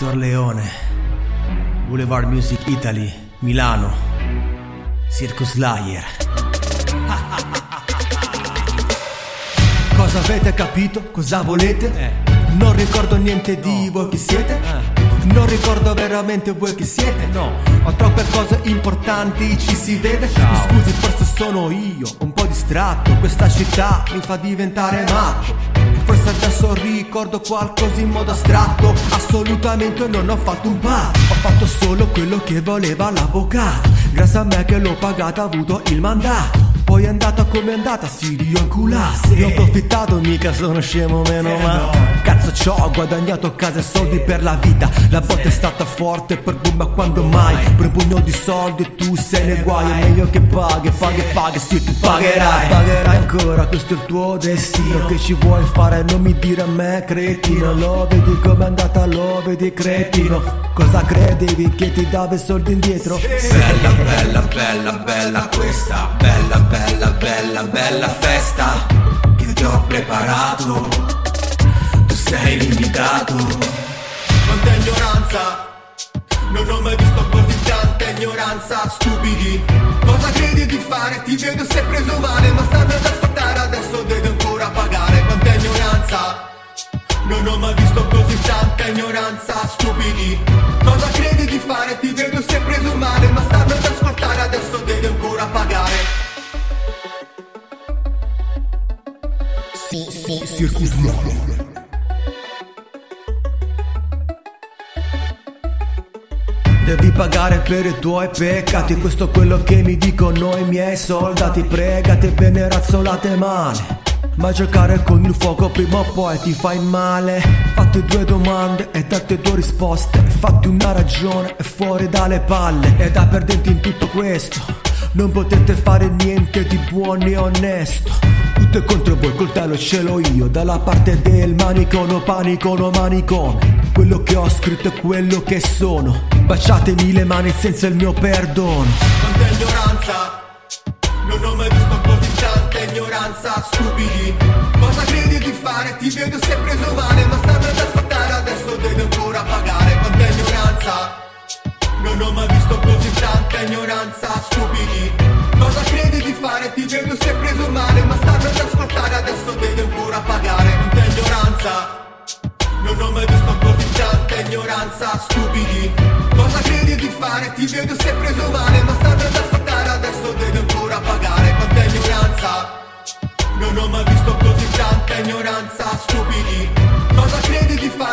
Dottor Leone, Boulevard Music Italy, Milano, Circus Liar. Cosa avete capito? Cosa volete? Eh. Non ricordo niente di voi chi siete. Non ricordo veramente voi chi siete. No. Ho troppe cose importanti, ci si vede. Mi scusi, forse sono io, un po' distratto. Questa città mi fa diventare matto. Ricordo qualcosa in modo astratto. Assolutamente non ho fatto un patto. Ho fatto solo quello che voleva l'avvocato. Grazie a me che l'ho pagato, ho avuto il mandato. Poi è andata come è andata, si rinculasse. Ne ho approfittato, mica sono scemo meno male. Cazzo ci ho guadagnato casa e soldi per la vita. La botta è stata forte per boom, ma quando mai? Per un pugno di soldi e tu sei nei guai. È meglio che paghi, paghi, paghi, sì, tu pagherai. Pagherai ancora, questo è il tuo destino. Che ci vuoi fare? Non mi dire a me, cretino. Lo vedi com'è andata, lo vedi, cretino. Cosa credevi che ti dava i soldi indietro? Bella, bella, bella, bella questa. Bella, bella, bella, bella festa Che ti ho preparato. Tu sei l'invitato. Quanta ignoranza. Non ho mai visto così tanta ignoranza. Stupidi. Cosa credi di fare? Ti vedo se tanta ignoranza, stupidi. Cosa credi di fare? Ti vedo se preso male Ma stanno ad ascoltare, adesso devi ancora pagare. Devi pagare per i tuoi peccati Questo è quello che mi dicono i miei soldati. Pregate bene razzolate male ma giocare con il fuoco prima o poi ti fai male. Fatti due domande e date due risposte. Fatti una ragione e fuori dalle palle. E da perdente in tutto questo. Non potete fare niente di buono e onesto. Tutto è contro voi, coltello ce l'ho io. Dalla parte del manicono, panico, no manicome Quello che ho scritto è quello che sono. Baciatemi le mani senza il mio perdono. Quanta ignoranza Non ho mai visto così tanta ignoranza, stupidi. Cosa credi di fare? Ti vedo se preso male Ma stanno ad ascoltare, adesso devi ancora pagare. Quanta ignoranza? Non ho mai visto così tanta ignoranza, stupidi. Cosa credi di fare? Ti vedo se preso male Ma stanno ad ascoltare, adesso devi ancora pagare. Quanta ignoranza? Non ho mai visto così tanta ignoranza, stupidi. Cosa credi di fare? Ti vedo ignoranza stupidi Cosa credi di fare?